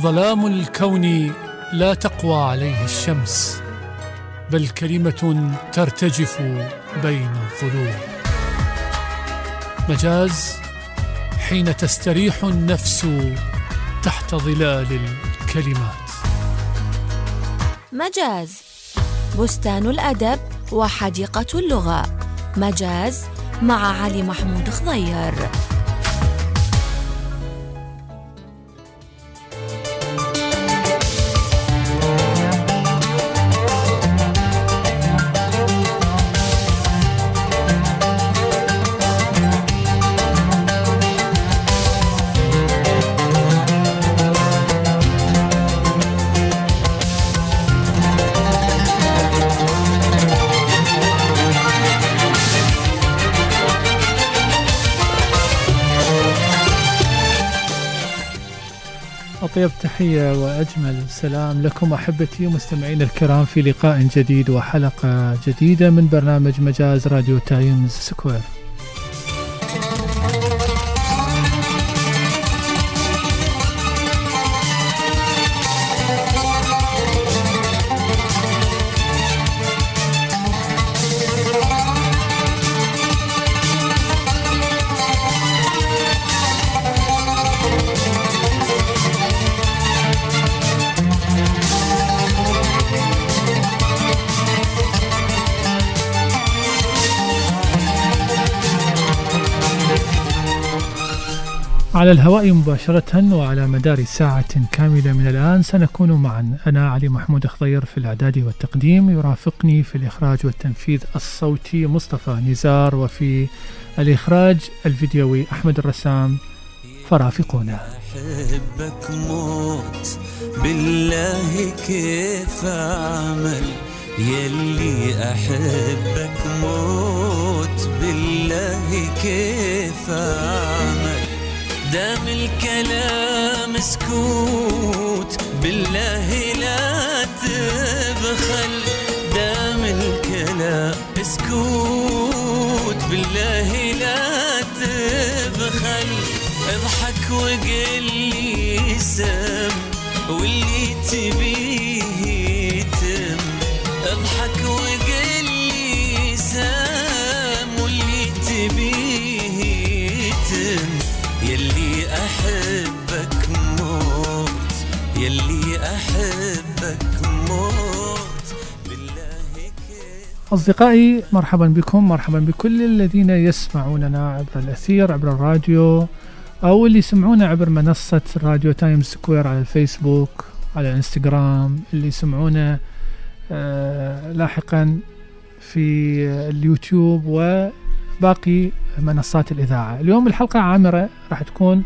ظلام الكون لا تقوى عليه الشمس بل كلمة ترتجف بين الظلوم مجاز حين تستريح النفس تحت ظلال الكلمات. مجاز بستان الأدب وحديقة اللغة. مجاز مع علي محمود خضير. تحية وأجمل سلام لكم أحبتي ومستمعين الكرام في لقاء جديد وحلقة جديدة من برنامج مجاز راديو Times Square. على الهواء مباشرة وعلى مدار ساعة كاملة من الآن سنكون معا. أنا علي محمود خضير في الإعداد والتقديم يرافقني في الإخراج والتنفيذ الصوتي مصطفى نزار وفي الإخراج الفيديوي أحمد الرسام. فرافقونا. أحبك موت بالله كيف أعمل؟ يلي أحبك موت بالله كيف أعمل؟ دام الكلام سكوت بالله لا تبخل. دام الكلام سكوت بالله لا تبخل. اضحك وقل لي سم واللي تبيه أصدقائي مرحبا بكم مرحبا بكل الذين يسمعوننا عبر الأثير عبر الراديو أو اللي يسمعونا عبر منصة راديو Times Square على الفيسبوك على الانستغرام اللي يسمعونا آه لاحقا في اليوتيوب وباقي منصات الإذاعة. اليوم الحلقة عامرة راح تكون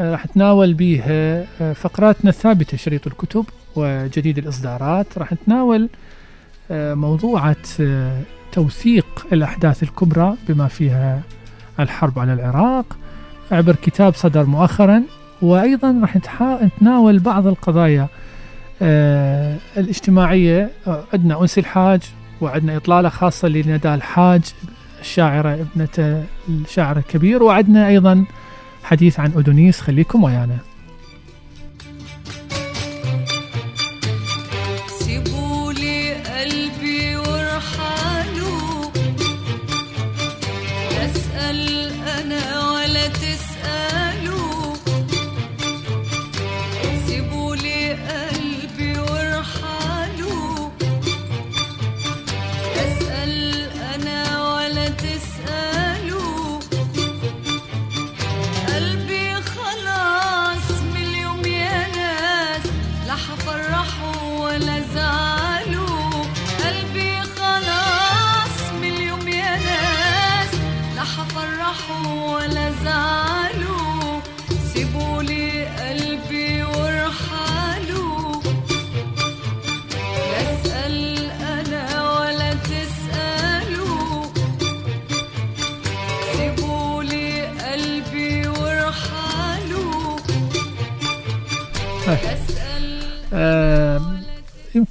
آه، راح تناول بيها آه، فقراتنا الثابتة شريط الكتب وجديد الإصدارات. راح نتناول موضوعة آه، توثيق الأحداث الكبرى بما فيها الحرب على العراق عبر كتاب صدر مؤخرا وأيضا راح نتناول بعض القضايا آه، الاجتماعية. آه، عندنا أنس الحاج وعندنا إطلالة خاصة لندى الحاج الشاعرة ابنة الشاعر الكبير وعندنا أيضا حديث عن أدونيس خليكم ويانا.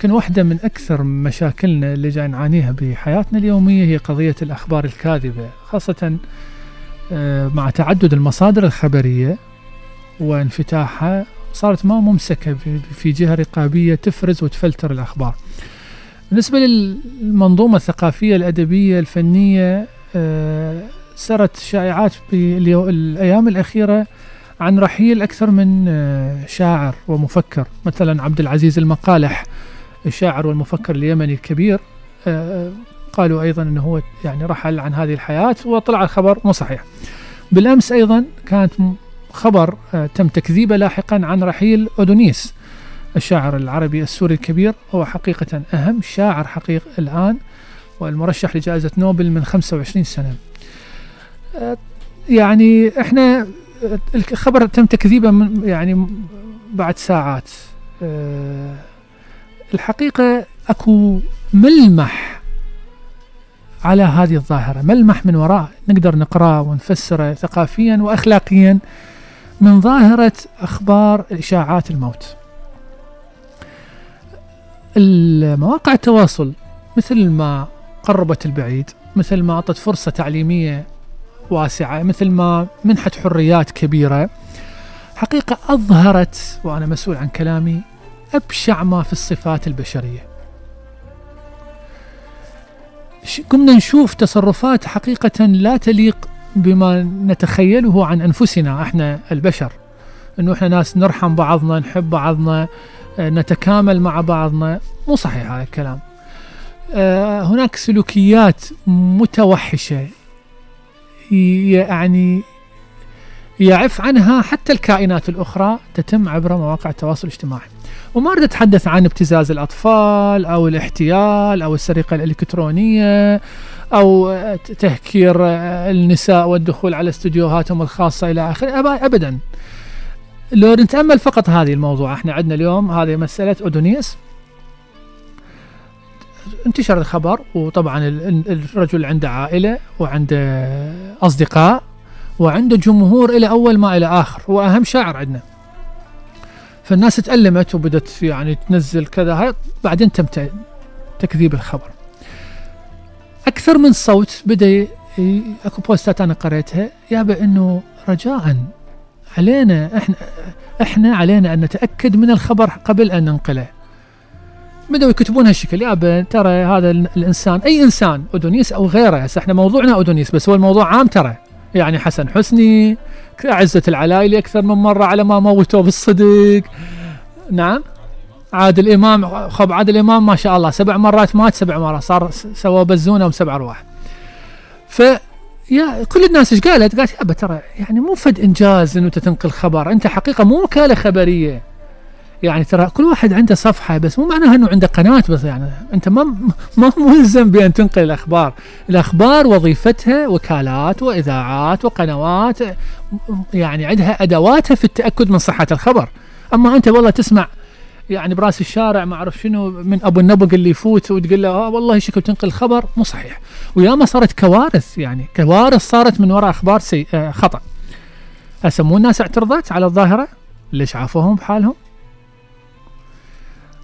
يمكن واحدة من أكثر مشاكلنا اللي جاي نعانيها بحياتنا اليومية هي قضية الأخبار الكاذبة خاصة آه، مع تعدد المصادر الخبرية وانفتاحها صارت ما ممسكة في- جهة رقابية تفرز وتفلتر الأخبار. بالنسبة للمنظومة الثقافية الأدبية الفنية آه، سرت شائعات بالأيام الأخيرة عن رحيل أكثر من آه، شاعر ومفكر مثلا عبد العزيز المقالح. الشاعر والمفكر اليمني الكبير آه، قالوا أيضا أنه هو يعني رحل عن هذه الحياة وطلع الخبر مو صحيح. بالأمس أيضا كانت خبر آه، تم تكذيبه لاحقا عن رحيل أودونيس الشاعر العربي السوري الكبير هو حقيقة أهم شاعر حقيق الآن والمرشح لجائزة نوبل من 25 سنة. آه، يعني إحنا آه، الخبر تم تكذيبه يعني بعد ساعات. آه، الحقيقة أكو ملمح على هذه الظاهرة ملمح من وراء نقدر نقرأه ونفسره ثقافيا وأخلاقيا من ظاهرة أخبار إشاعات الموت. المواقع التواصل مثل ما قربت البعيد مثل ما أعطت فرصة تعليمية واسعة مثل ما منحت حريات كبيرة حقيقة أظهرت وأنا مسؤول عن كلامي أبشع ما في الصفات البشرية. قمنا نشوف تصرفات حقيقة لا تليق بما نتخيله عن أنفسنا إحنا البشر. إنه إحنا ناس نرحم بعضنا نحب بعضنا آه، نتكامل مع بعضنا. مو صحيح هذا الكلام. آه، هناك سلوكيات متوحشة يعني يعف عنها حتى الكائنات الأخرى تتم عبر مواقع التواصل الاجتماعي. وما أريد أتحدث عن ابتزاز الأطفال أو الاحتيال أو السرقة الإلكترونية أو تهكير النساء والدخول على استديوهاتهم الخاصة إلى آخره. أبدا. لو نتأمل فقط هذه الموضوع إحنا عندنا اليوم هذه مسألة أودونيس انتشر الخبر وطبعا ال- ال- الرجل عنده عائلة وعنده أصدقاء وعنده جمهور إلى أول ما إلى آخر هو أهم شاعر عندنا. فالناس تألمت وبدت يعني تنزل كذا. بعدين تم تكذيب الخبر. أكثر من صوت بدأ ي- أكو بوستات أنا قريتها. يابا إنه رجاء علينا إحنا إحنا علينا أن نتأكد من الخبر قبل أن ننقله. بدأوا يكتبون هالشكل. يابا ترى هذا ال- الإنسان أي إنسان أودونيس أو غيره. هسه إحنا موضوعنا أودونيس بس هو الموضوع عام ترى. يعني حسن حسني عزة العلايلي أكثر من مرة على ما موتوه بالصدق نعم عادل إمام خب عادل إمام ما شاء الله سبع مرات مات سبع مرات صار سوى بزونة وسبع أرواح ف يا كل الناس إيش قالت؟ قالت يابا ترى يعني مو فد إنجاز إنه أنت تنقل خبر، أنت حقيقة مو وكاله خبريه. يعني ترى كل واحد عنده صفحة بس مو معناها إنه عنده قناه بس يعني. أنت ما ما ملزم بأن تنقل الأخبار، الأخبار وظيفتها وكالات وإذاعات وقنوات يعني عندها أدواتها في التأكد من صحة الخبر. أما أنت والله تسمع يعني برأس الشارع ما أعرف شنو من أبو النبق اللي يفوت وتقول له آه والله شكل تنقل الخبر. مو صحيح. وياما صارت كوارث يعني. كوارث صارت من وراء أخبار سي... آه خطأ. هسه مو الناس اعترضت على الظاهرة؟ ليش عافوهم بحالهم؟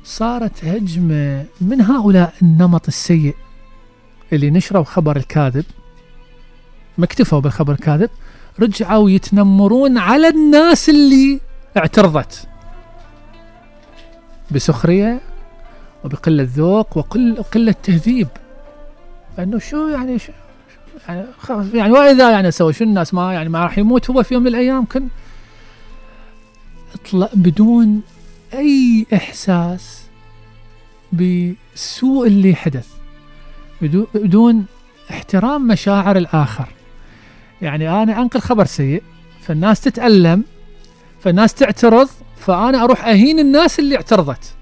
صارت هجمة من هؤلاء النمط السيء اللي نشروا خبر الكاذب. ما اكتفوا بالخبر الكاذب رجعوا يتنمرون على الناس اللي اعترضت بسخرية وبقلة ذوق وقل تهذيب. انه شو يعني شو يعني يعني وإذا يعني سوى شو الناس ما يعني ما راح يموت؟ هو في يوم من الأيام كن اطلع بدون أي إحساس بالسوء اللي حدث؟ بدون احترام مشاعر الآخر. يعني أنا انقل خبر سيء فالناس تتألم فالناس تعترض فأنا أروح أهين الناس اللي اعترضت.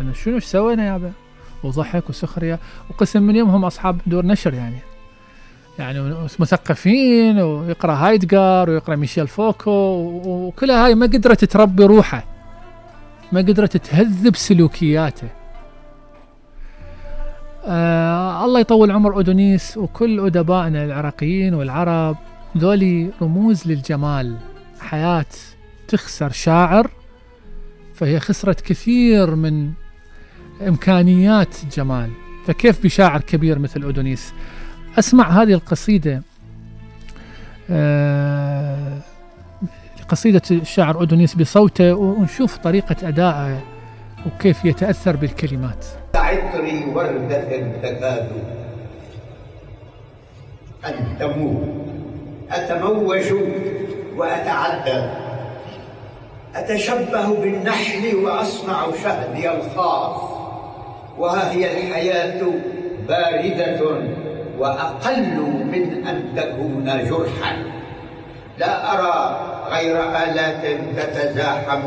أنا شنو إيش سوينا يابا وضحك وسخرية وقسم من يومهم أصحاب دور نشر يعني. يعني مثقفين ويقرأ هايدجار ويقرأ ميشيل فوكو وكلها هاي ما قدرت تربي روحه. ما قدرت تهذب سلوكياته. آه الله يطول عمر أودونيس وكل أدبائنا العراقيين والعرب. ذولي رموز للجمال. حياة تخسر شاعر فهي خسرت كثير من إمكانيات الجمال فكيف بشاعر كبير مثل أودونيس؟ أسمع هذه القصيدة. آه قصيدة الشاعر أودونيس بصوته ونشوف طريقة أدائه وكيف يتأثر بالكلمات. عطري وردة تكاد أن تموت. أتموج وأتعدى. أتشبه بالنحل وأصنع شهدي الخاص. وها هي الحياة باردة وأقل من أن تكون جرحا. لا أرى غير آلات تتزاحم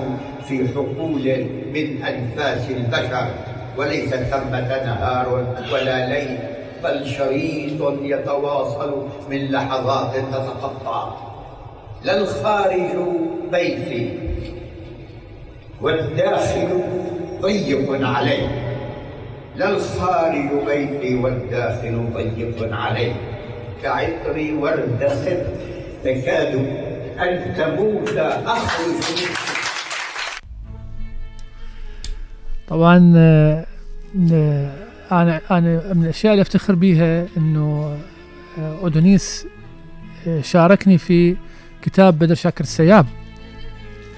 في حقول من أنفاس البشر. وليس ثمة نهار ولا ليل بل شريط يتواصل من لحظات تتقطع. لا الخارج بيتي والداخل ضيق علي لا الخارج بيتي والداخل ضيق علي كعطر وردة تكاد أن تموت أخرج طبعا آه، آه، أنا أنا من الأشياء اللي أفتخر بيها إنه آه، أودونيس شاركني في كتاب بدر شاكر السياب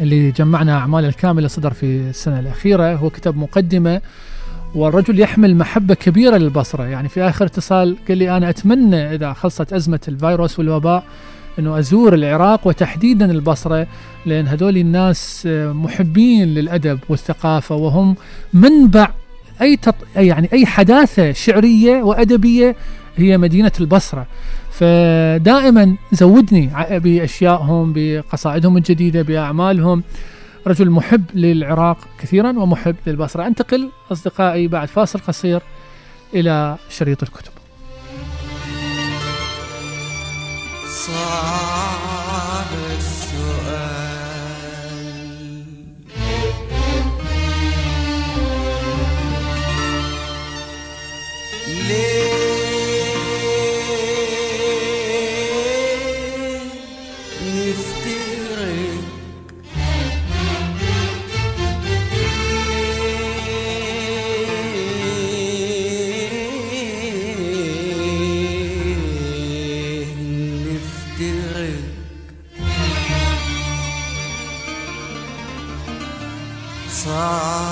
اللي جمعنا أعماله الكاملة صدر في السنة الأخيرة. هو كتاب مقدمة والرجل يحمل محبة كبيرة للبصرة. يعني في آخر اتصال قال لي أنا أتمنى إذا خلصت أزمة الفيروس والوباء إنه أزور العراق وتحديدا البصرة لأن هذول الناس آه، محبين للأدب والثقافة وهم منبع أي تط... يعني أي حداثة شعرية وأدبية هي مدينة البصرة. فدائما زودني بأشيائهم بقصائدهم الجديدة بأعمالهم. رجل محب للعراق كثيرا ومحب للبصرة. أنتقل أصدقائي بعد فاصل قصير إلى شريط الكتب. صعب السؤال ليه صعب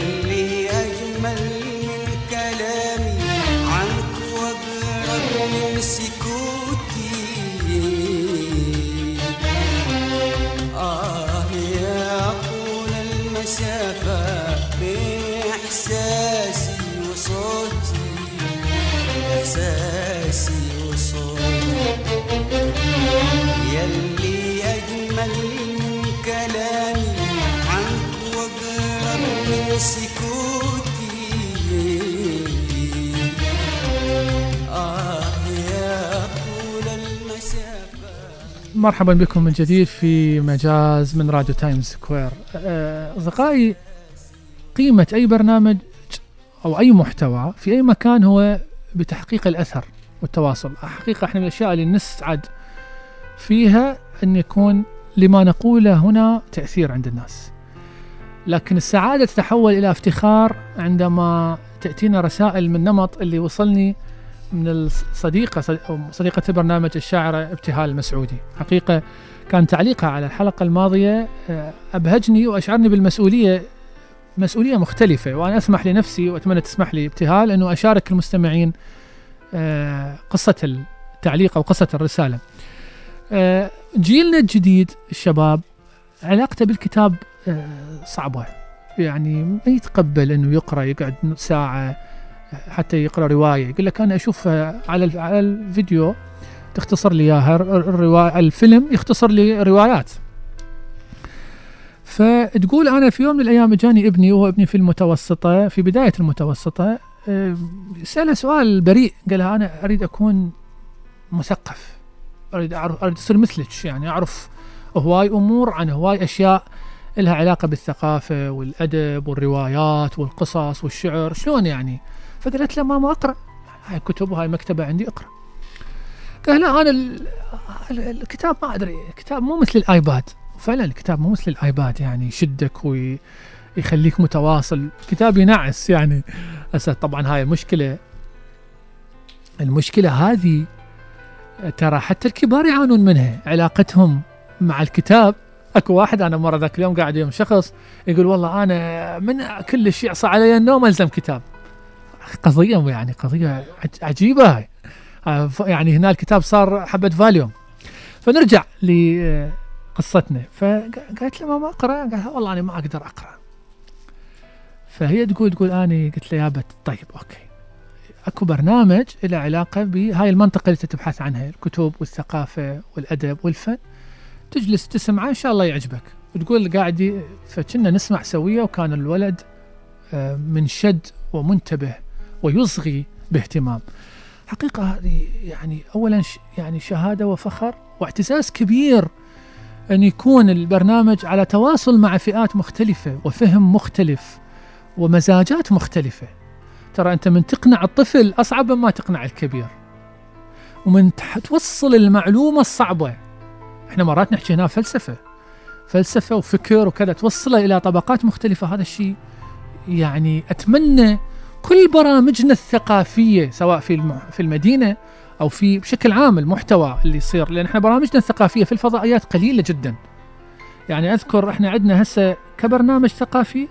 خليه أجمل من كلامي. عنك وجرب من مرحبا بكم من جديد في مجاز من راديو Times Square. آه، أصدقائي قيمة أي برنامج أو أي محتوى في أي مكان هو بتحقيق الأثر والتواصل. حقيقة إحنا من الأشياء اللي نسعد فيها أن يكون لما نقوله هنا تأثير عند الناس. لكن السعادة تتحول إلى افتخار عندما تأتينا رسائل من نمط اللي وصلني من الصديقة صديقة البرنامج الشاعرة ابتهال المسعودي حقيقة كان تعليقها على الحلقة الماضية آه، أبهجني وأشعرني بالمسؤولية مسؤولية مختلفة وأنا أسمح لنفسي وأتمنى تسمح لي ابتهال أنه أشارك المستمعين آه، قصة التعليق أو قصة الرسالة. آه، جيلنا الجديد الشباب علاقته بالكتاب صعبة. يعني ما يتقبل أنه يقرأ يقعد ساعة حتى يقرأ رواية. يقول لك أنا أشوف آه، على على الفيديو تختصر لي إياها الر- الرواية الفيلم يختصر لي روايات. فتقول أنا في يوم من الأيام جاني ابني وهو ابني في المتوسطة في بداية المتوسطة آه، سأله سؤال بريء. قال أنا أريد أكون مثقف أريد أعرف أريد أصير مثلك يعني أعرف هواي أمور عن هواي أشياء لها علاقة بالثقافة والأدب والروايات والقصص والشعر. شلون يعني؟ فقالت له ماما أقرأ. هاي كتب وهاي مكتبة عندي أقرأ. قال لا ال- الكتاب ما أدري الكتاب مو مثل الآيباد. فعلا الكتاب مو مثل الآيباد يعني يشدك ويخليك متواصل. الكتاب ينعس يعني. هسه طبعا هاي المشكلة. المشكلة هذه ترى حتى الكبار يعانون منها. علاقتهم مع الكتاب. أكو واحد أنا مرة ذاك اليوم قاعد يوم شخص يقول والله أنا من كل شيء يعصى علي النوم ألزم كتاب. قضية يعني قضية عج- عجيبة. آه، يعني هنا الكتاب صار حبة فاليوم فنرجع لقصتنا. فقالت له ماما اقرأ. قال والله أنا ما أقدر أقرأ. فهي تقول تقول أنا قلت له يا بت طيب أوكي. أكو برنامج له علاقة بهاي المنطقة اللي تبحث عنها الكتب والثقافة والأدب والفن. تجلس تسمعه إن شاء الله يعجبك. وتقول قاعد فكنا نسمع سوية وكان الولد آه، منشد ومنتبه. ويصغي باهتمام. حقيقة هذه يعني اولا ش- يعني شهادة وفخر واعتزاز كبير أن يكون البرنامج على تواصل مع فئات مختلفة وفهم مختلف ومزاجات مختلفة. ترى أنت من تقنع الطفل أصعب مما تقنع الكبير. ومن توصل المعلومة الصعبة. إحنا مرات نحكي هنا فلسفة. فلسفة وفكر وكذا توصله إلى طبقات مختلفة. هذا الشيء يعني أتمنى كل برامجنا الثقافية سواء في في المدينة أو في بشكل عام المحتوى اللي يصير لأن إحنا برامجنا الثقافية في الفضائيات قليلة جدا. يعني أذكر إحنا عندنا هسه كبرنامج ثقافي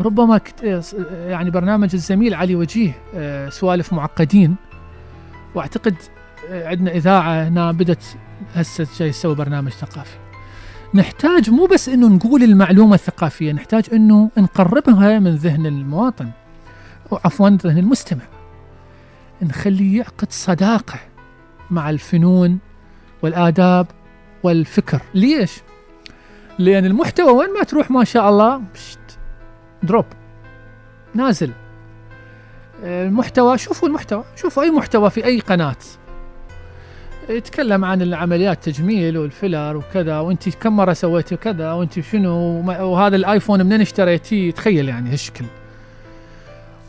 ربما كت- يعني برنامج الزميل علي وجيه آه، سوالف معقدين. وأعتقد آه، عندنا إذاعة هنا بدت هسه جاي تسوي برنامج ثقافي. نحتاج مو بس إنه نقول المعلومة الثقافية نحتاج إنه نقربها من ذهن المواطن. أو عفوا ذهن المستمع. نخليه يعقد صداقة مع الفنون والآداب والفكر. ليش؟ لأن المحتوى وين ما تروح ما شاء الله دروب نازل. المحتوى شوفوا المحتوى شوفوا أي محتوى في أي قناة. يتكلم عن العمليات تجميل والفيلر وكذا وأنت كم مرة سويتي كذا وأنت شنو وهذا الآيفون منين اشتريتيه؟ تخيل يعني هالشكل.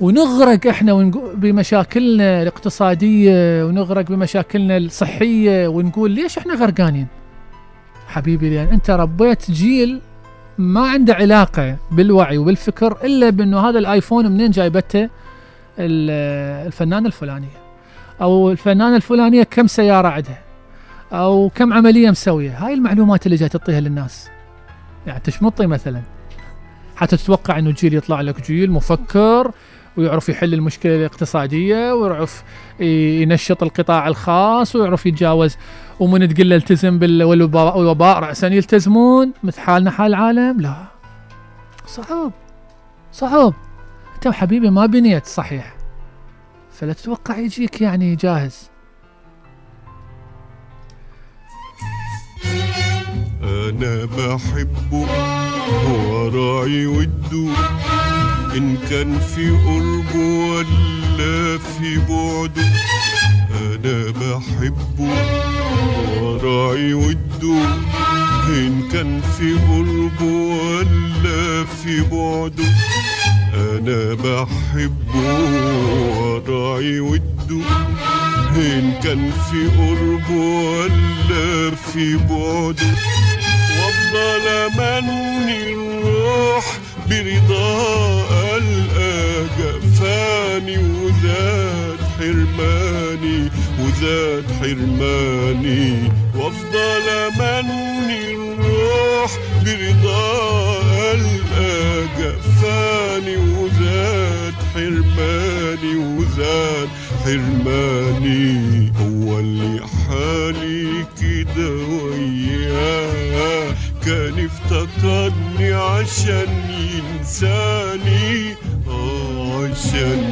ونغرق إحنا بمشاكلنا الاقتصادية ونغرق بمشاكلنا الصحية ونقول ليش إحنا غرقانين؟ حبيبي لأن أنت ربيت جيل ما عنده علاقة بالوعي وبالفكر إلا بأنه هذا الآيفون منين جايبته؟ ال- الفنانه الفلانيه أو الفنانه الفلانية كم سيارة عندها أو كم عملية مسوية؟ هاي المعلومات اللي جاي تعطيها للناس. يعني تشمطي مثلا. حتى تتوقع إنه الجيل يطلع لك جيل مفكر ويعرف يحل المشكلة الاقتصادية ويعرف ينشط القطاع الخاص ويعرف يتجاوز ومن تقول له التزم بالوباء والوباء راسا يلتزمون. مثل حالنا حال العالم؟ لا. صعب. صعب. أنت حبيبي ما بنيت صحيح. فلا تتوقع يجيك يعني جاهز. أنا بحبه وراعي وده إن كان في قربه ولا في بعده أنا بحبه وراعي وده. إن كان في قربه ولا في بعده أنا بحبه وراعي وده. إن كان في قربه ولا في بعده وافضل امني الروح برضا القى جفاني وزاد حرماني وزاد حرماني وأفضل امني الروح برضا القى جفاني وزاد حرماني وزاد حرماني هو اللي حالي كده وياه كان افتكرني عشان ينساني آه عشان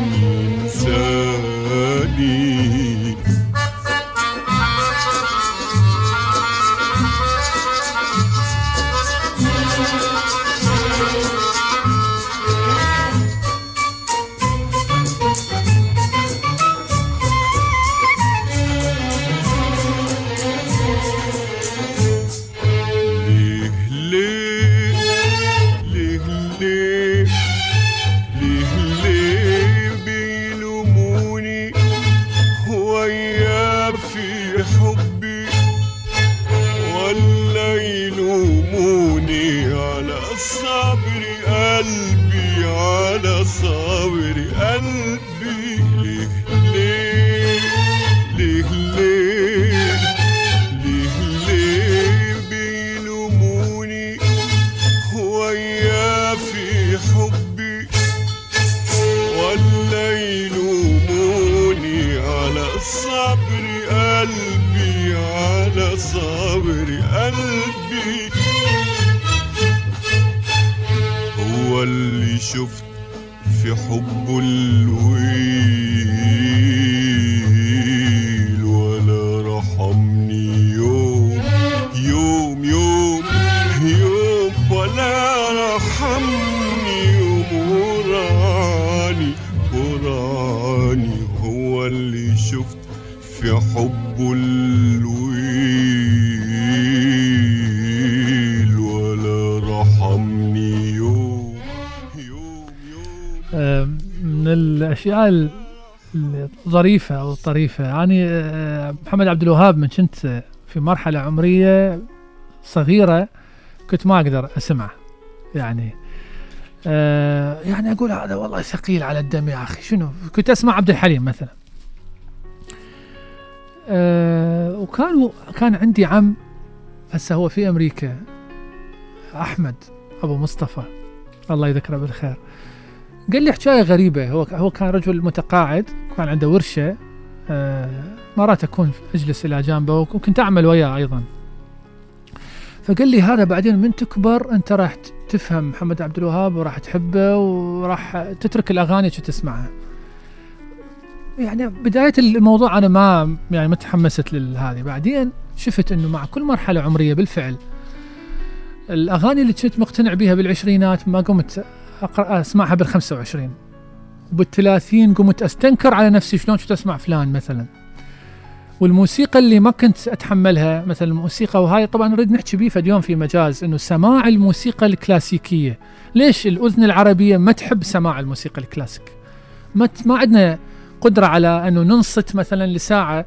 حبه الويل ولا رحمني يوم يوم يوم من الأشياء ال- الظريفة أو الطريفة. يعني آه، محمد عبد الوهاب من كنت في مرحلة عمرية صغيرة كنت ما أقدر أسمعه. يعني آه، يعني أقول هذا والله ثقيل على الدم يا أخي. شنو؟ كنت أسمع عبد الحليم مثلا. آه، وكان كان عندي عم هسه هو في أمريكا أحمد أبو مصطفى. الله يذكره بالخير. قال لي حكاية غريبة. هو هو كان رجل متقاعد كان عنده ورشة آه، مرات أكون أجلس إلى جانبه وكنت أعمل وياه أيضا. فقال لي هذا بعدين من تكبر أنت راح تفهم محمد عبد الوهاب وراح تحبه وراح تترك الأغاني تسمعها يعني بداية الموضوع أنا ما يعني ما تحمست لهذه بعدين شفت إنه مع كل مرحلة عمرية بالفعل الأغاني اللي كنت مقتنع بها بالعشرينات ما قمت أقرأ أسمعها بال 25 وبالثلاثين قمت أستنكر على نفسي شلون كنت أسمع فلان مثلا. والموسيقى اللي ما كنت أتحملها مثلا الموسيقى وهاي طبعا نريد نحكي بيه فد في مجاز إنه سماع الموسيقى الكلاسيكية. ليش الأذن العربية ما تحب سماع الموسيقى الكلاسيك؟ ما ما عندنا قدرة على أنه ننصت مثلا لساعة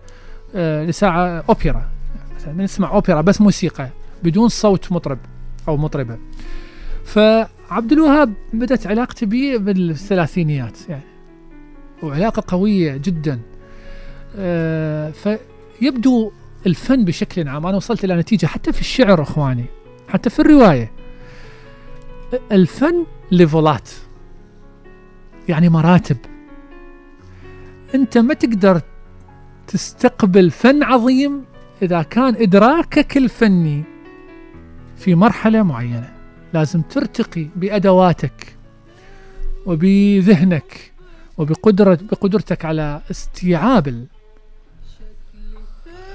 آه لساعة أوبرا. مثلا نسمع أوبرا بس موسيقى بدون صوت مطرب أو مطربة. فعبد الوهاب بدأت علاقتي به بالثلاثينيات يعني. وعلاقة قوية جدا. آه، فيبدو الفن بشكل عام أنا وصلت إلى نتيجة حتى في الشعر إخواني حتى في الرواية. الفن ليفلات يعني مراتب. أنت ما تقدر تستقبل فن عظيم إذا كان إدراكك الفني في مرحلة معينة لازم ترتقي بأدواتك وبذهنك وبقدرة بقدرتك على استيعاب.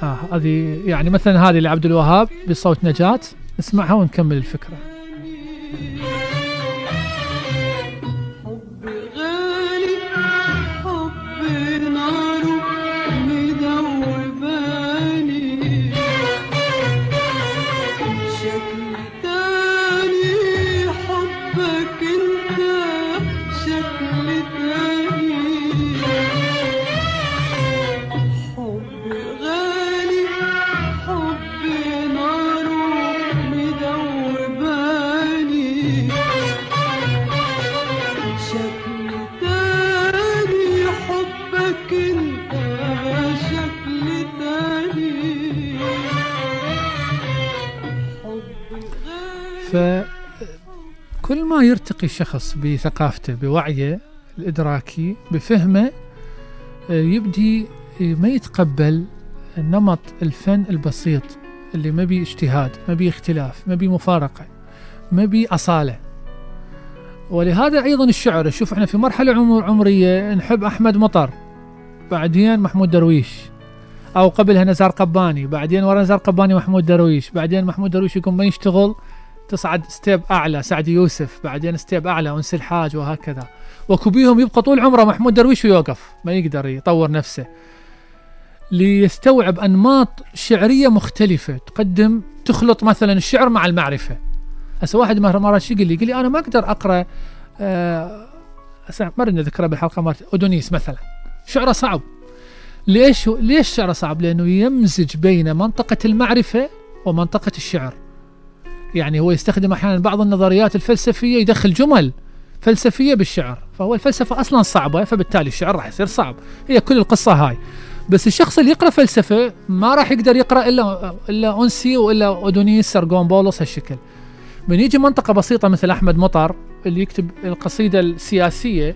آه هذه يعني مثلا هذه لعبد الوهاب بصوت نجاة نسمعها ونكمل الفكرة فكل ما يرتقي الشخص بثقافته بوعيه الإدراكي بفهمه آه، يبدي ما يتقبل نمط الفن البسيط اللي ما بيه اجتهاد ما بيه اختلاف ما بيه مفارقة ما بيه أصالة. ولهذا أيضا الشعر شوف إحنا في مرحلة عمر عمرية نحب أحمد مطر بعدين محمود درويش أو قبلها نزار قباني بعدين ورا نزار قباني محمود درويش بعدين محمود درويش يكون ما يشتغل. تصعد step أعلى سعد يوسف بعدين step أعلى أنس الحاج وهكذا. وكبيهم يبقى طول عمره محمود درويش ويوقف ما يقدر يطور نفسه. ليستوعب أنماط شعرية مختلفة. تقدم تخلط مثلا الشعر مع المعرفة. هسه واحد مرات شو يقول لي يقول لي أنا ما أقدر أقرأ آه هسه مره نذكرها بالحلقة مالت أودونيس مثلا. شعره صعب. ليش ليش شعره صعب؟ لأنه يمزج بين منطقة المعرفة ومنطقة الشعر. يعني هو يستخدم أحيانا بعض النظريات الفلسفية يدخل جمل فلسفية بالشعر فهو الفلسفة أصلا صعبة فبالتالي الشعر راح يصير صعب. هي كل القصة هاي. بس الشخص اللي يقرأ فلسفة ما راح يقدر يقرأ إلا إلا انسي وإلا أودونيس سرغون بولس هالشكل. من يجي منطقة بسيطة مثل أحمد مطر اللي يكتب القصيدة السياسية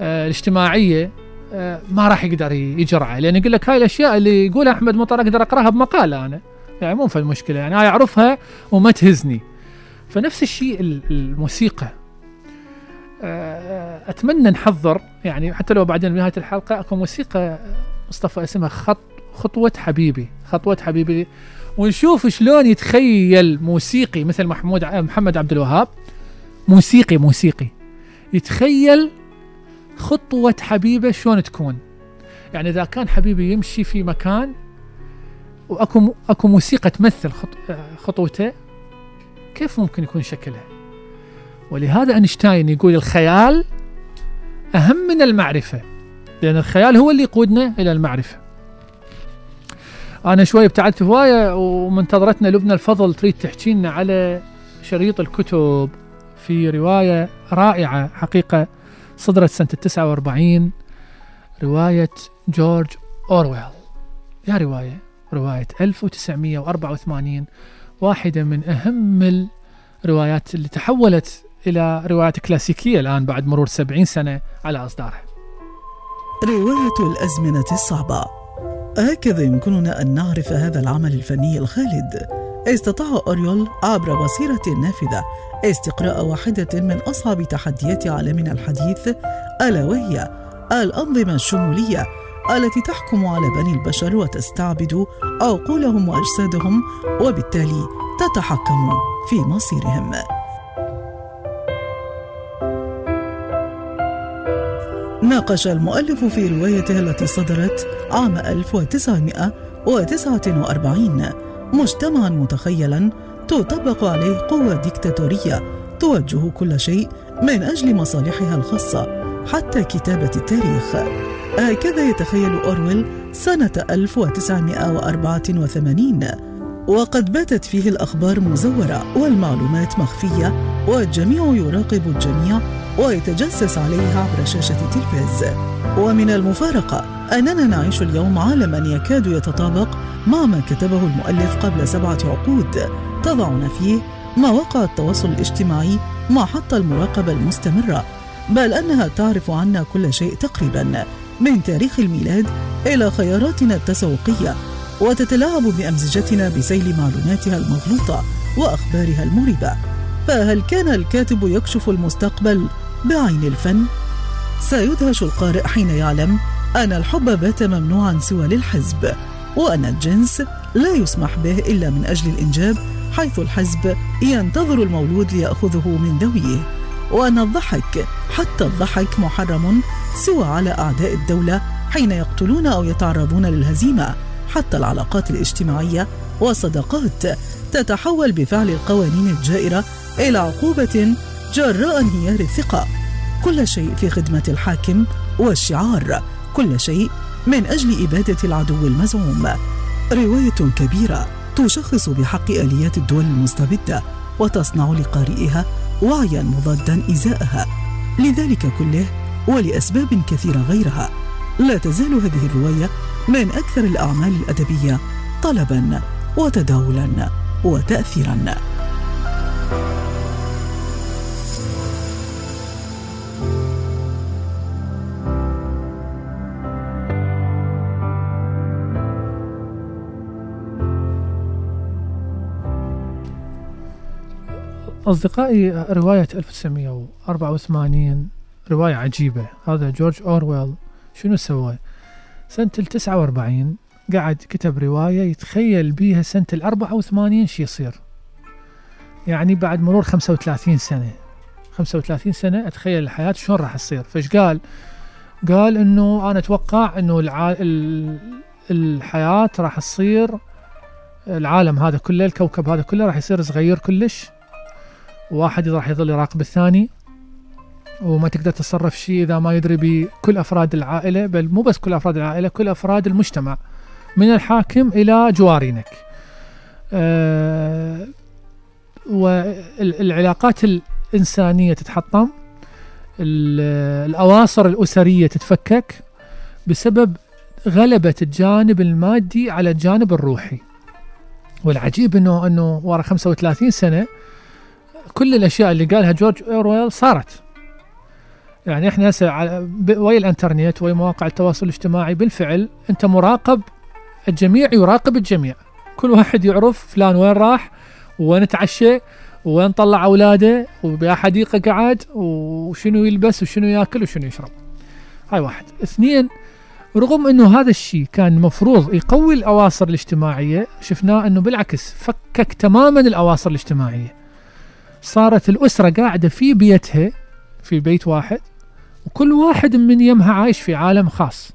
آه الاجتماعية آه ما راح يقدر يجرعه. لأن يقول لك هاي الأشياء اللي يقولها أحمد مطر أقدر أقرأها بمقالة أنا. يعني مو في المشكلة يعني أنا أعرفها وما تهزني. فنفس الشيء ال- الموسيقى. آه، أتمنى نحضر يعني حتى لو بعدين بنهاية الحلقة أكو موسيقى مصطفى اسمها خط خطوة حبيبي خطوة حبيبي. ونشوف شلون يتخيل موسيقي مثل محمود محمد عبد الوهاب. موسيقي موسيقي. يتخيل خطوة حبيبة شلون تكون. يعني إذا كان حبيبي يمشي في مكان وأكو أكو موسيقى تمثل خط خطوته كيف ممكن يكون شكلها؟ ولهذا أينشتاين يقول الخيال أهم من المعرفة لأن الخيال هو اللي يقودنا إلى المعرفة. أنا شوي ابتعدت هواية ومنتظرتنا لبنى الفضل تريد تحكي لنا على شريط الكتب في رواية رائعة حقيقة صدرت سنة 49 رواية جورج أورويل. يا رواية رواية 1984 واحدة من أهم الروايات اللي تحولت إلى روايات كلاسيكية الآن بعد مرور 70 سنة على إصدارها. رواية الأزمنة الصعبة. هكذا يمكننا أن نعرف هذا العمل الفني الخالد. استطاع أوريول عبر بصيرة نافذة استقراء واحدة من أصعب تحديات عالمنا الحديث ألا وهي الأنظمة الشمولية التي تحكم على بني البشر وتستعبد عقولهم وأجسادهم وبالتالي تتحكم في مصيرهم. ناقش المؤلف في روايته التي صدرت عام 1949 مجتمعا متخيلا تطبق عليه قوة ديكتاتورية توجه كل شيء من أجل مصالحها الخاصة حتى كتابة التاريخ. هكذا يتخيل أورويل سنة 1984 وقد باتت فيه الأخبار مزورة والمعلومات مخفية والجميع يراقب الجميع ويتجسس عليه عبر شاشة التلفاز ومن المفارقة أننا نعيش اليوم عالما يكاد يتطابق مع ما كتبه المؤلف قبل سبعة عقود. تضعنا فيه مواقع التواصل الاجتماعي محط المراقبة المستمرة. بل أنها تعرف عنا كل شيء تقريبا. من تاريخ الميلاد إلى خياراتنا التسوقية وتتلاعب بأمزجتنا بسيل معلوماتها المغلوطة وأخبارها المريبة فهل كان الكاتب يكشف المستقبل بعين الفن؟ سيدهش القارئ حين يعلم أن الحب بات ممنوعا سوى للحزب وأن الجنس لا يسمح به إلا من أجل الإنجاب حيث الحزب ينتظر المولود ليأخذه من ذويه وأن الضحك حتى الضحك محرم سوى على أعداء الدولة حين يقتلون أو يتعرضون للهزيمة. حتى العلاقات الاجتماعية والصداقات تتحول بفعل القوانين الجائرة إلى عقوبة جراء انهيار الثقة. كل شيء في خدمة الحاكم والشعار. كل شيء من أجل إبادة العدو المزعوم. رواية كبيرة تشخص بحق آليات الدول المستبدة وتصنع لقارئها وعيا مضادا إزاءها. لذلك كله ولأسباب كثيرة غيرها. لا تزال هذه الرواية من أكثر الأعمال الأدبية طلبا وتداولا وتأثيرا. أصدقائي رواية 1984 رواية عجيبة. هذا جورج أورويل. شنو سوى؟ سنة ال 49 قعد كتب رواية يتخيل بيها سنة ال 84 شي يصير. يعني بعد مرور 35 سنة. 35 سنة أتخيل الحياة شلون راح تصير. فش قال؟ قال إنه أنا أتوقع إنه الع... ال... الحياة راح تصير العالم هذا كله الكوكب هذا كله راح يصير صغير كلش. واحد راح يظل يراقب الثاني. وما تقدر تتصرف شيء إذا ما يدري بكل أفراد العائلة بل مو بس كل أفراد العائلة كل أفراد المجتمع من الحاكم إلى جوارينك. أه والعلاقات الإنسانية تتحطم ال- الأواصر الأسرية تتفكك بسبب غلبة الجانب المادي على الجانب الروحي. والعجيب انه إنه ورا 35 سنة كل الأشياء اللي قالها جورج أورويل صارت يعني إحنا هسه ويا الإنترنت ويا مواقع التواصل الاجتماعي بالفعل أنت مراقب الجميع يراقب الجميع. كل واحد يعرف فلان وين راح وين تعشى وين طلع أولاده وبحديقه قعد وشنو يلبس وشنو يأكل وشنو يشرب. هاي واحد. اثنين رغم إنه هذا الشيء كان المفروض يقوي الأواصر الاجتماعية شفناه إنه بالعكس فكك تماما الأواصر الاجتماعية. صارت الأسرة قاعدة في بيتها في بيت واحد وكل واحد من يمها عايش في عالم خاص.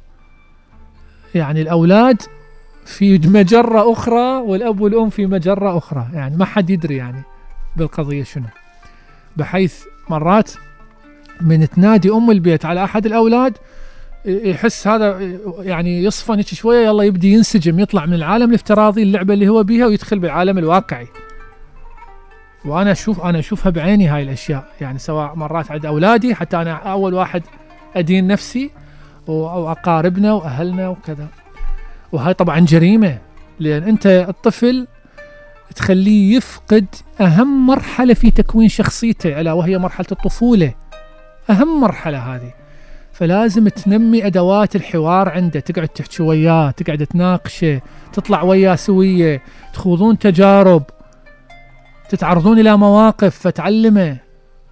يعني الأولاد في مجرة أخرى والأب والأم في مجرة أخرى. يعني ما حد يدري يعني بالقضية شنو. بحيث مرات من تنادي أم البيت على أحد الأولاد يحس هذا يعني يصفن شوية يلا يبدي ينسجم يطلع من العالم الافتراضي اللعبة اللي هو بيها ويدخل بالعالم الواقعي. وأنا أشوف أنا أشوفها بعيني هاي الأشياء. يعني سواء مرات عند أولادي حتى أنا أول واحد أدين نفسي واقاربنا وأهلنا وكذا. وهاي طبعا جريمة. لأن أنت الطفل تخليه يفقد أهم مرحلة في تكوين شخصيته ألا وهي مرحلة الطفولة. أهم مرحلة هذه. فلازم تنمي أدوات الحوار عنده. تقعد تحكي وياه تقعد تناقشه تطلع وياه سوية تخوضون تجارب. تتعرضون إلى مواقف فتعلمه.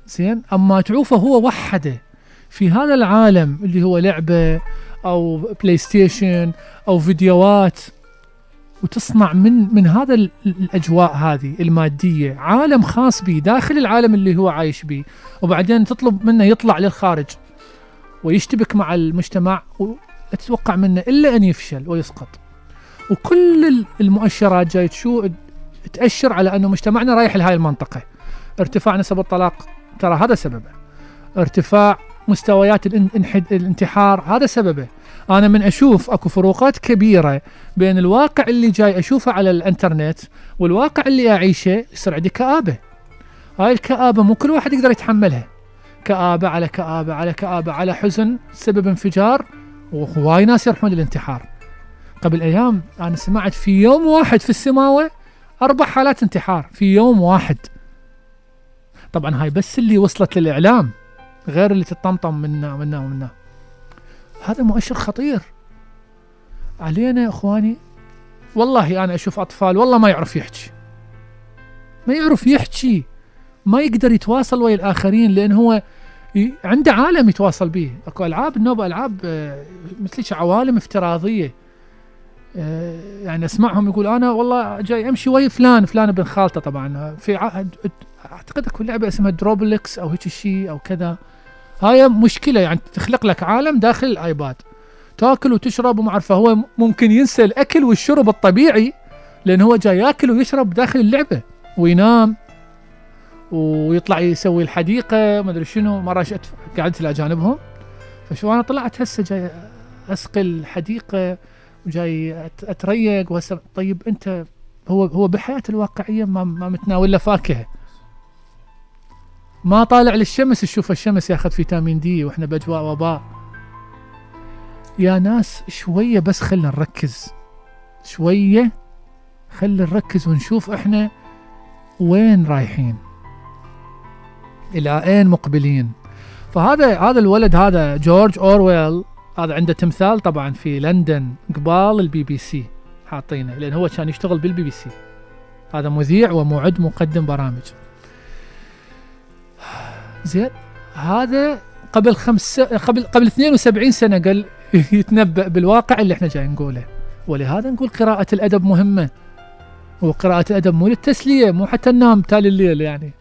زين؟ أما تعوفه هو وحده في هذا العالم اللي هو لعبة أو PlayStation أو فيديوهات وتصنع من من هذا ال- الأجواء هذه المادية. عالم خاص به داخل العالم اللي هو عايش به. وبعدين تطلب منه يطلع للخارج ويشتبك مع المجتمع ولا تتوقع منه إلا أن يفشل ويسقط. وكل ال- المؤشرات جاي تشو تأشر على أنه مجتمعنا رايح لهاي المنطقة. ارتفاع نسب الطلاق ترى هذا سببه. ارتفاع مستويات. الانتحار هذا سببه. أنا من أشوف أكو فروقات كبيرة بين الواقع اللي جاي أشوفه على الإنترنت والواقع اللي أعيشه يصير عندي كآبة. هاي الكآبة مو كل واحد يقدر يتحملها. كآبة على كآبة على كآبة على حزن سبب انفجار وهواي ناس يروحون للانتحار. قبل أيام أنا سمعت في يوم واحد في السماوة أربع حالات انتحار في يوم واحد. طبعا هاي بس اللي وصلت للإعلام غير اللي تطمطم منا ومنا ومنا هذا مؤشر خطير. علينا يا إخواني والله أنا أشوف أطفال والله ما يعرف يحكي. ما يعرف يحكي. ما يقدر يتواصل ويا الآخرين لأن هو عنده عالم يتواصل به أكو ألعاب النوبه ألعاب آه، مثل عوالم افتراضية. يعني اسمعهم يقول أنا والله جاي أمشي ويا فلان فلان ابن خالته طبعا. في أعتقد أكو لعبة اسمها Roblox أو هيك شيء أو كذا. هاي مشكلة يعني تخلق لك عالم داخل ال iPad تاكل وتشرب وما عارفه هو ممكن ينسى الأكل والشرب الطبيعي لأن هو جاي ياكل ويشرب داخل اللعبة وينام ويطلع يسوي الحديقة ما أدري شنو مره قعدت إلى جانبهم فشو أنا طلعت هسه جاي أسقي الحديقة. وجاي أت- أتريق وهسه طيب أنت هو هو بحياته الواقعية ما ما متناول له فاكهة. ما طالع للشمس تشوف الشمس ياخذ فيتامين دي وإحنا بأجواء وباء. يا ناس شوية بس خلينا نركز. شوية خلينا نركز ونشوف إحنا وين رايحين. إلى أين مقبلين. فهذا هذا الولد هذا جورج أورويل هذا عنده تمثال طبعا في لندن قبال البي بي سي حاطينه لأن هو كان يشتغل بالبي بي سي هذا مذيع ومعد مقدم برامج. زين هذا قبل خمس قبل قبل 72 سنة قال يتنبأ بالواقع اللي إحنا جاي نقوله. ولهذا نقول قراءة الأدب مهمة. وقراءة الأدب مو للتسلية مو حتى ننام تالي الليل يعني.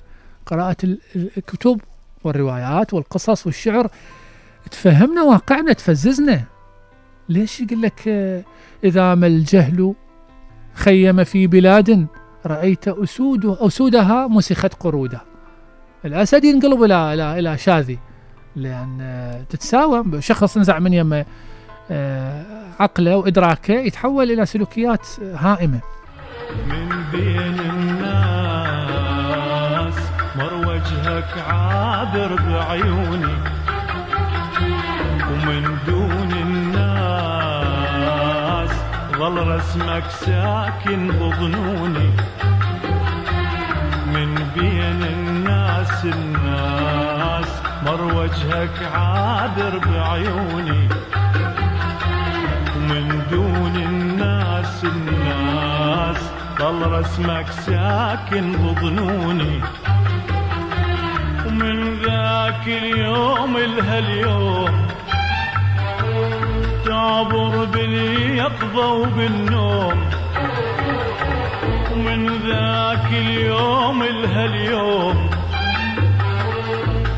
قراءة ال- ال- الكتب والروايات والقصص والشعر تفهمنا واقعنا تفززنا. ليش يقول لك آه، إذا ما الجهل خيم في بلاد رأيت أسود أسودها مسخت قروده الأسد ينقلب إلى إلى إلى شاذي. لأن آه، تتساوى. شخص نزع من يمه آه، عقله وإدراكه يتحول إلى سلوكيات هائمة. من بين الناس مر وجهك عابر بعيوني. ومن دون الناس. ظل رسمك ساكن بظنوني. من بين الناس الناس مر وجهك عابر بعيوني. ومن دون الناس الناس ظل رسمك ساكن بظنوني. ومن ذاك اليوم لهاليوم تعبر باليقظة وبالنوم ومن ذاك اليوم لهاليوم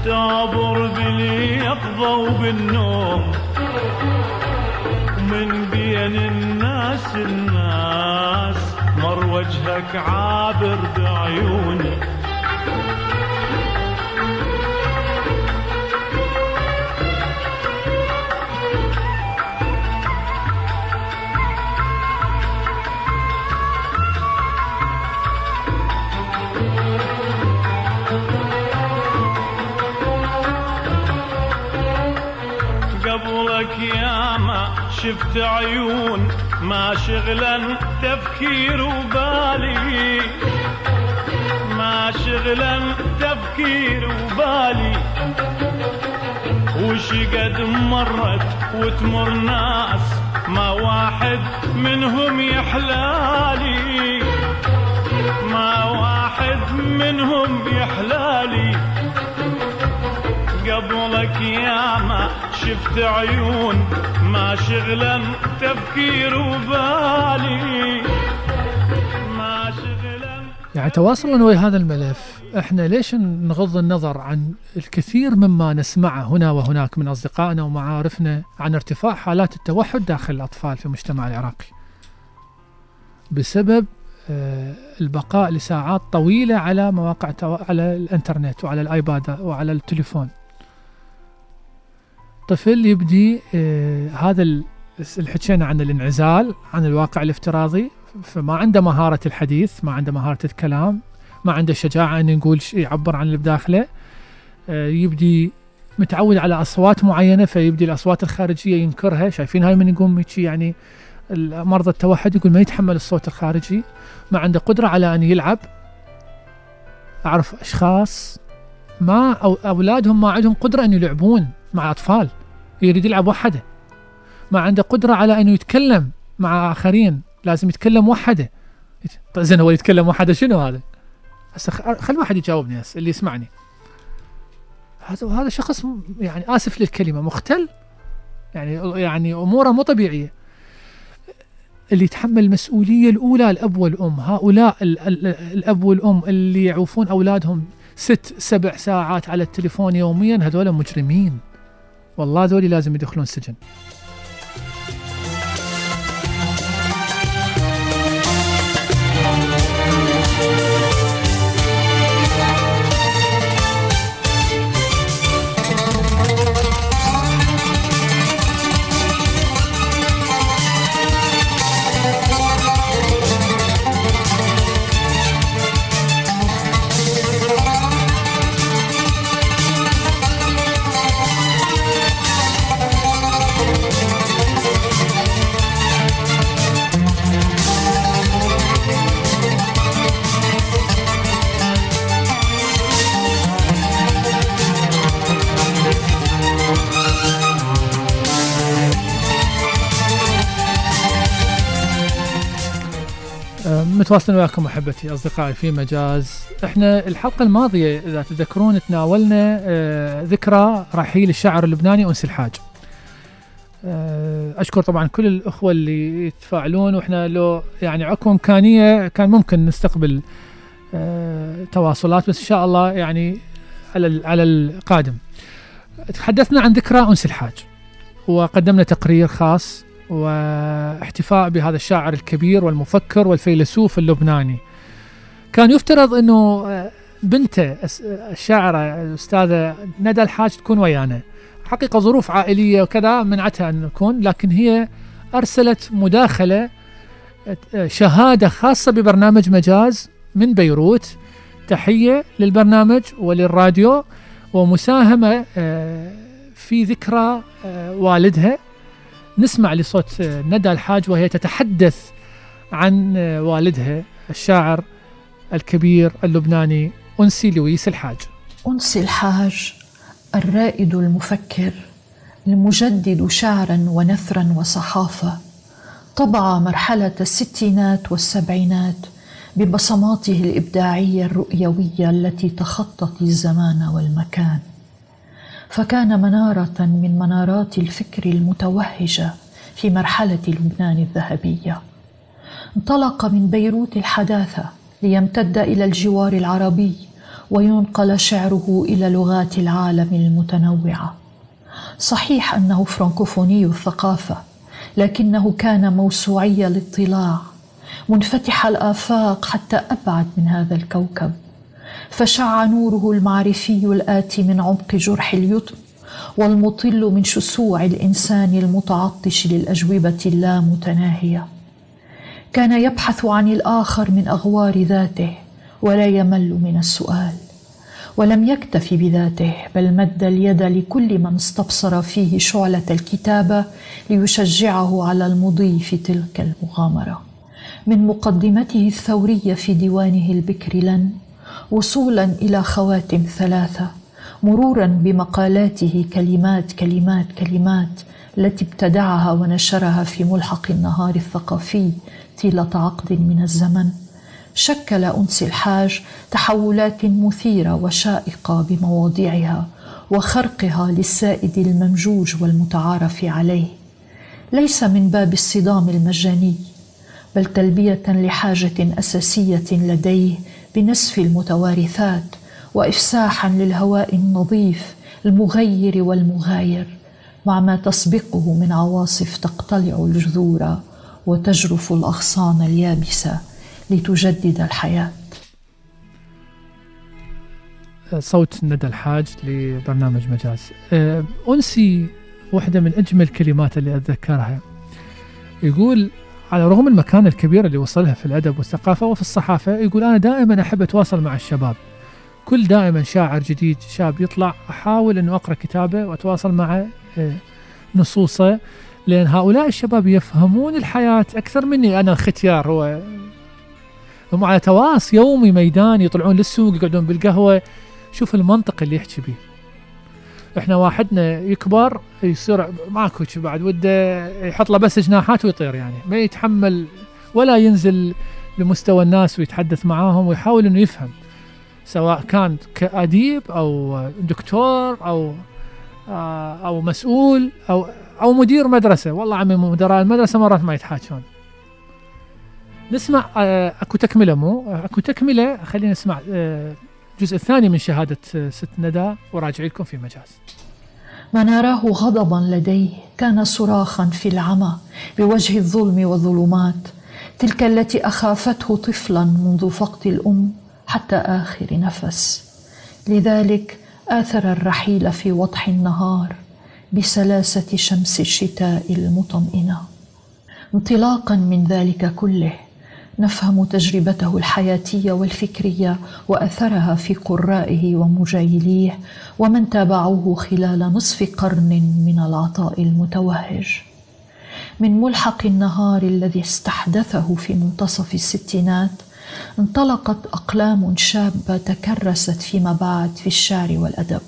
تعبر باليقظة وبالنوم من بين الناس الناس مر وجهك عابر بعيوني. شفت عيون ما شغلا تفكير وبالي ما شغلا تفكير وبالي وش قد مرت وتمر ناس ما واحد منهم يحلالي. ما واحد منهم يحلالي. قبلك ياما شفت عيون ما شغلا تفكير وبالي. ما شغلا يعني تواصلا ويا هذا الملف. إحنا ليش نغض النظر عن الكثير مما نسمعه هنا وهناك من أصدقائنا ومعارفنا عن ارتفاع حالات التوحد داخل الأطفال في المجتمع العراقي؟ بسبب آه، البقاء لساعات طويلة على مواقع على الإنترنت وعلى الآيباد وعلى التليفون. طفل يبدي آه، هذا ال- اللي حكينا عن الانعزال عن الواقع الافتراضي فما عنده مهارة الحديث ما عنده مهارة الكلام ما عنده شجاعة أن شيء يعبر عن اللي بداخله. آه، يبدي متعود على أصوات معينة فيبدي الأصوات الخارجية ينكرها. شايفين هاي من يقوم يعني مرضى التوحد يقول ما يتحمل الصوت الخارجي. ما عنده قدرة على أن يلعب. أعرف أشخاص ما أو أولادهم ما عندهم قدرة أن يلعبون. مع أطفال يريد يلعب وحده. ما عنده قدرة على أنه يتكلم مع آخرين لازم يتكلم وحده. طيب زين هو يتكلم وحده شنو هذا؟ هسه خل واحد يجاوبني هسه اللي يسمعني. هذا هذا شخص يعني آسف للكلمة مختل. يعني يعني أموره مو طبيعية. اللي يتحمل المسؤولية الأولى الأب والأم. هؤلاء ال ال الأب والأم اللي يعوفون أولادهم ست سبع ساعات على التليفون يوميا هذول مجرمين. والله ذولي لازم يدخلون سجن متواصلين وياكم أحبتي أصدقائي في مجاز. إحنا الحلقة الماضية إذا تذكرون تناولنا آه، ذكرى رحيل الشاعر اللبناني أنس الحاج. آه، أشكر طبعا كل الأخوة اللي يتفاعلون وإحنا لو يعني عقب امكانيه كان ممكن نستقبل آه، تواصلات بس إن شاء الله يعني على على القادم. تحدثنا عن ذكرى أنس الحاج وقدمنا تقرير خاص واحتفاء بهذا الشاعر الكبير والمفكر والفيلسوف اللبناني. كان يفترض إنه آه، بنته الس- الشاعرة الأستاذة ندى الحاج تكون ويانا. حقيقة ظروف عائلية وكذا منعتها أن نكون لكن هي أرسلت مداخلة آه، شهادة خاصة ببرنامج مجاز من بيروت. تحية للبرنامج وللراديو ومساهمة آه، في ذكرى آه، والدها. نسمع لصوت آه، ندى الحاج وهي تتحدث عن آه، والدها الشاعر الكبير اللبناني أنسي لويس الحاج. أنس الحاج الرائد المفكر المجدد شعرا ونثرا وصحافة طبع مرحلة الستينات والسبعينات ببصماته الإبداعية الرؤيوية التي تخطت الزمان والمكان. فكان منارة من منارات الفكر المتوهجة في مرحلة لبنان الذهبية. انطلق من بيروت الحداثة ليمتد إلى الجوار العربي وينقل شعره إلى لغات العالم المتنوعة صحيح أنه فرانكوفوني الثقافة لكنه كان موسوعي الاطلاع منفتح الآفاق حتى أبعد من هذا الكوكب. فشع نوره المعرفي الآتي من عمق جرح اليتم والمطل من شسوع الإنسان المتعطش للأجوبة اللامتناهية. كان يبحث عن الآخر من أغوار ذاته ولا يمل من السؤال. ولم يكتف بذاته بل مد اليد لكل من استبصر فيه شعلة الكتابة ليشجعه على المضي في تلك المغامرة. من مقدمته الثورية في ديوانه البكر لن وصولا إلى خواتم ثلاثة مرورا بمقالاته كلمات كلمات كلمات التي ابتدعها ونشرها في ملحق النهار الثقافي طيلة عقد من الزمن. شكل أنس الحاج تحولات مثيرة وشائقة بمواضيعها وخرقها للسائد الممجوج والمتعارف عليه. ليس من باب الصدام المجاني بل تلبية لحاجة أساسية لديه بنسف المتوارثات وإفساحا للهواء النظيف المغير والمغاير مع ما تسبقه من عواصف تقتلع الجذور وتجرف الأغصان اليابسة لتجدد الحياة. صوت ندى الحاج لبرنامج مجاز. آه، أنسي واحدة من أجمل الكلمات اللي أتذكرها. يقول على رغم المكانة الكبيرة اللي وصلها في الأدب والثقافة وفي الصحافة يقول أنا دائما أحب أتواصل مع الشباب. كل دائما شاعر جديد شاب يطلع أحاول أنه أقرأ كتابة وأتواصل مع آه، نصوصه لأن هؤلاء الشباب يفهمون الحياة أكثر مني. أنا الختيار هو. هم على تواصل يومي ميدان يطلعون للسوق يقعدون بالقهوة. شوف المنطق اللي يحكي به. إحنا واحدنا يكبر يصير ماكو بعد وده يحط له بس جناحات ويطير يعني. ما يتحمل ولا ينزل لمستوى الناس ويتحدث معاهم ويحاول إنه يفهم سواء كان كأديب أو دكتور أو آه، أو مسؤول أو أو مدير مدرسة. والله عمي مدراء المدرسة مرات ما يتحاكون نسمع آه، أكو تكملة مو؟ أكو تكملة خلينا نسمع آه، الجزء الثاني من شهادة آه، ست ندى وراجع لكم في مجاز. ما نراه غضبا لديه كان صراخا في العمى بوجه الظلم والظلمات. تلك التي أخافته طفلا منذ فقد الأم حتى آخر نفس. لذلك آثر الرحيل في وضح النهار بسلاسة شمس الشتاء المطمئنة. انطلاقا من ذلك كله نفهم تجربته الحياتية والفكرية وأثرها في قرائه ومجايليه ومن تابعوه خلال نصف قرن من العطاء المتوهج. من ملحق النهار الذي استحدثه في منتصف الستينات انطلقت أقلام شابة تكرست فيما بعد في الشعر والأدب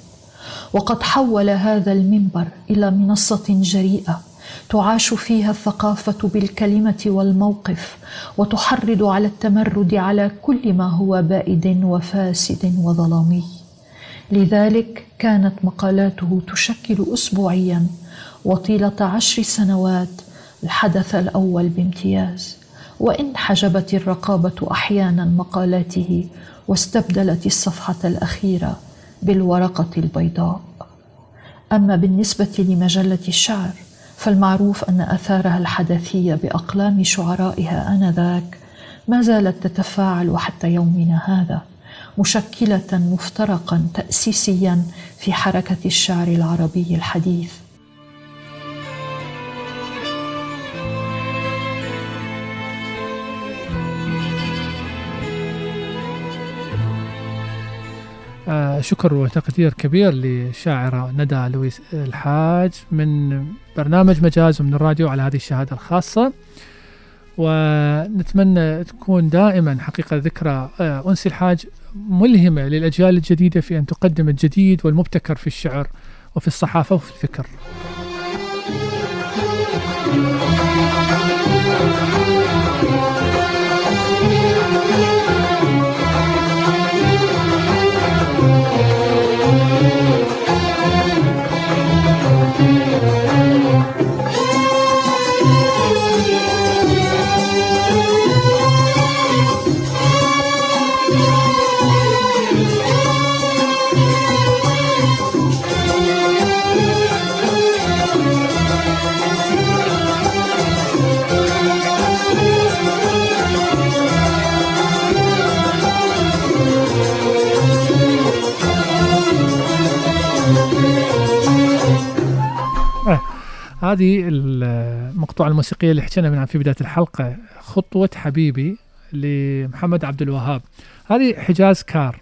وقد حول هذا المنبر إلى منصة جريئة تعاش فيها الثقافة بالكلمة والموقف وتحرض على التمرد على كل ما هو بائد وفاسد وظلامي. لذلك كانت مقالاته تشكل اسبوعيا وطيلة عشر سنوات الحدث الأول بامتياز. وإن حجبت الرقابة أحيانا مقالاته واستبدلت الصفحة الأخيرة بالورقة البيضاء. أما بالنسبة لمجلة الشعر فالمعروف أن آثارها الحدثية بأقلام شعرائها آنذاك ما زالت تتفاعل حتى يومنا هذا مشكلة مفترقا تاسيسيا في حركة الشعر العربي الحديث. آه، شكر وتقدير كبير للشاعرة ندى لويس الحاج من برنامج مجاز ومن الراديو على هذه الشهادة الخاصة. ونتمنى تكون دائما حقيقة ذكرى آه، أنسي الحاج ملهمة للأجيال الجديدة في أن تقدم الجديد والمبتكر في الشعر وفي الصحافة وفي الفكر. هذه المقطوعة الموسيقية اللي حكينا منها في بداية الحلقة خطوة حبيبي لمحمد عبد الوهاب. هذه حجاز كار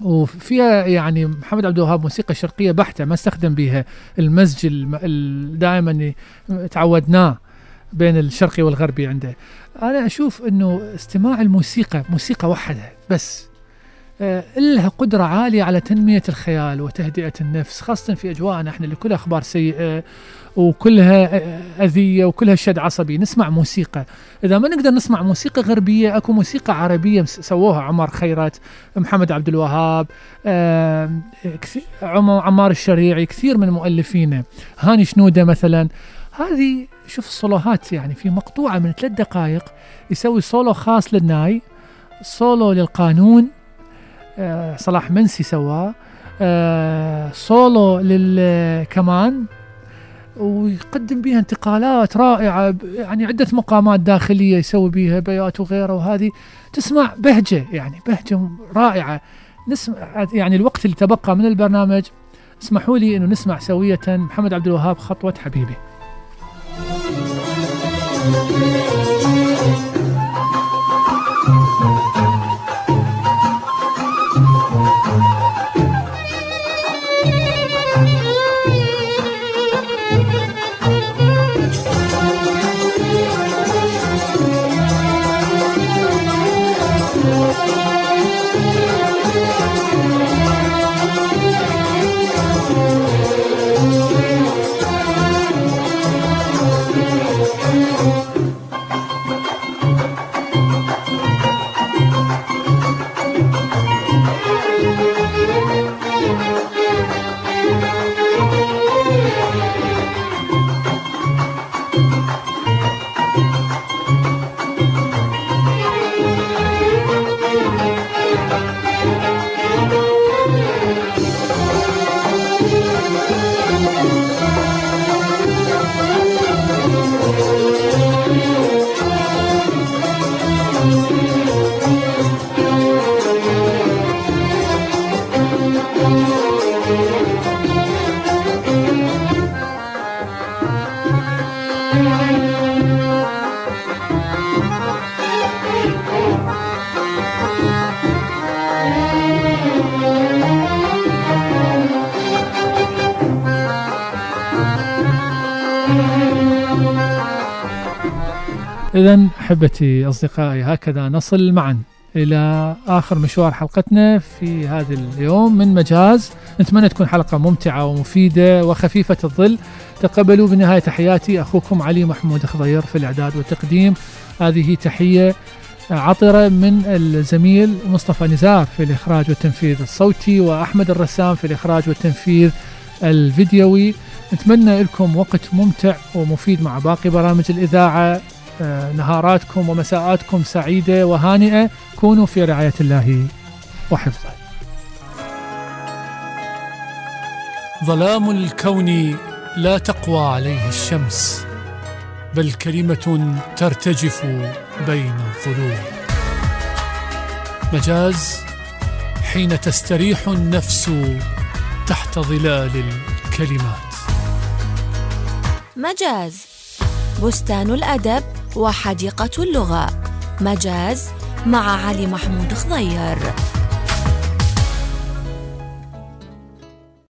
وفيها يعني محمد عبد الوهاب موسيقى شرقية بحتة ما استخدم بها المزج الم- ال- دائما تعودناه بين الشرقي والغربي عنده. أنا أشوف أنه استماع الموسيقى موسيقى وحدها بس. لها قدرة عالية على تنمية الخيال وتهدئة النفس خاصة في أجواءنا إحنا اللي كلها أخبار سيئة وكلها آه، أذية وكلها شد عصبي. نسمع موسيقى. إذا ما نقدر نسمع موسيقى غربية أكو موسيقى عربية سووها عمر خيرت محمد عبد الوهاب آه، عمار الشريعي كثير من مؤلفينه هاني شنودة مثلا. هذه شوف الصولوهات يعني في مقطوعة من ثلاث دقائق يسوي صولو خاص للناي صولو للقانون آه، صلاح منسي سواه آه، صولو للكمان ويقدم بها انتقالات رائعة يعني عدة مقامات داخلية يسوي بها بيات وغيره وهذه. تسمع بهجة يعني بهجة رائعة. نسمع يعني الوقت اللي تبقى من البرنامج اسمحوا لي إنه نسمع سوية. محمد عبد الوهاب خطوة حبيبي. إذا أحبتي أصدقائي هكذا نصل معا إلى آخر مشوار حلقتنا في هذا اليوم من مجاز. نتمنى تكون حلقة ممتعة ومفيدة وخفيفة الظل. تقبلوا بنهاية تحياتي. أخوكم علي محمود خضير في الإعداد والتقديم. هذه تحية عطرة من الزميل مصطفى نزار في الإخراج والتنفيذ الصوتي وأحمد الرسام في الإخراج والتنفيذ الفيديوي. نتمنى لكم وقت ممتع ومفيد مع باقي برامج الإذاعة. نهاراتكم ومساءاتكم سعيدة وهانئة. كونوا في رعاية الله وحفظه. ظلام الكون لا تقوى عليه الشمس بل كلمة ترتجف بين الظلوم مجاز حين تستريح النفس تحت ظلال الكلمات. مجاز بستان الأدب وحديقة اللغة. مجاز مع علي محمود خضير.